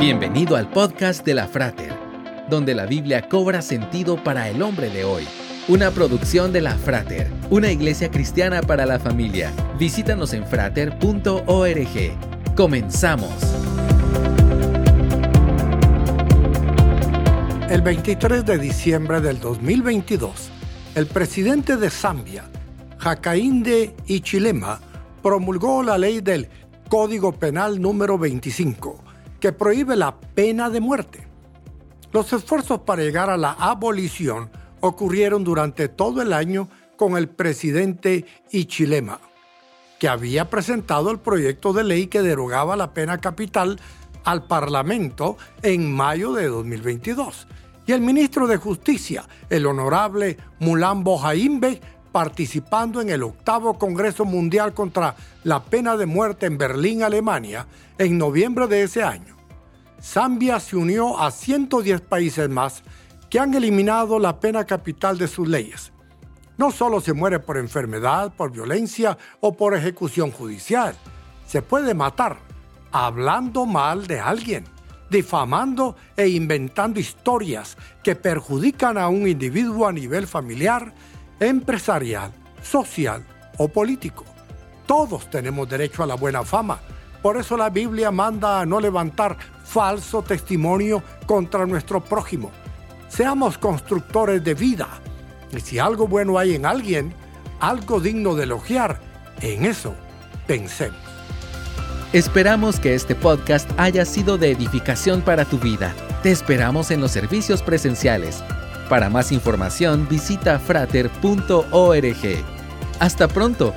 Bienvenido al podcast de la Frater, donde la Biblia cobra sentido para el hombre de hoy. Una producción de la Frater, una iglesia cristiana para la familia. Visítanos en frater.org. Comenzamos. El 23 de diciembre del 2022, el presidente de Zambia, Hakainde Hichilema, promulgó la ley del Código Penal número 25 que prohíbe la pena de muerte. Los esfuerzos para llegar a la abolición ocurrieron durante todo el año con el presidente Ichilema, que había presentado el proyecto de ley que derogaba la pena capital al Parlamento en mayo de 2022. Y el ministro de Justicia, el honorable Mulambo Jaimbe, participando en el octavo Congreso Mundial contra la Pena de Muerte en Berlín, Alemania, en noviembre de ese año. Zambia se unió a 110 países más que han eliminado la pena capital de sus leyes. No solo se muere por enfermedad, por violencia o por ejecución judicial, se puede matar hablando mal de alguien, difamando e inventando historias que perjudican a un individuo a nivel familiar, empresarial, social o político. Todos tenemos derecho a la buena fama. Por eso la Biblia manda a no levantar falso testimonio contra nuestro prójimo. Seamos constructores de vida. Y si algo bueno hay en alguien, algo digno de elogiar, en eso pensemos. Esperamos que este podcast haya sido de edificación para tu vida. Te esperamos en los servicios presenciales. Para más información visita frater.org. Hasta pronto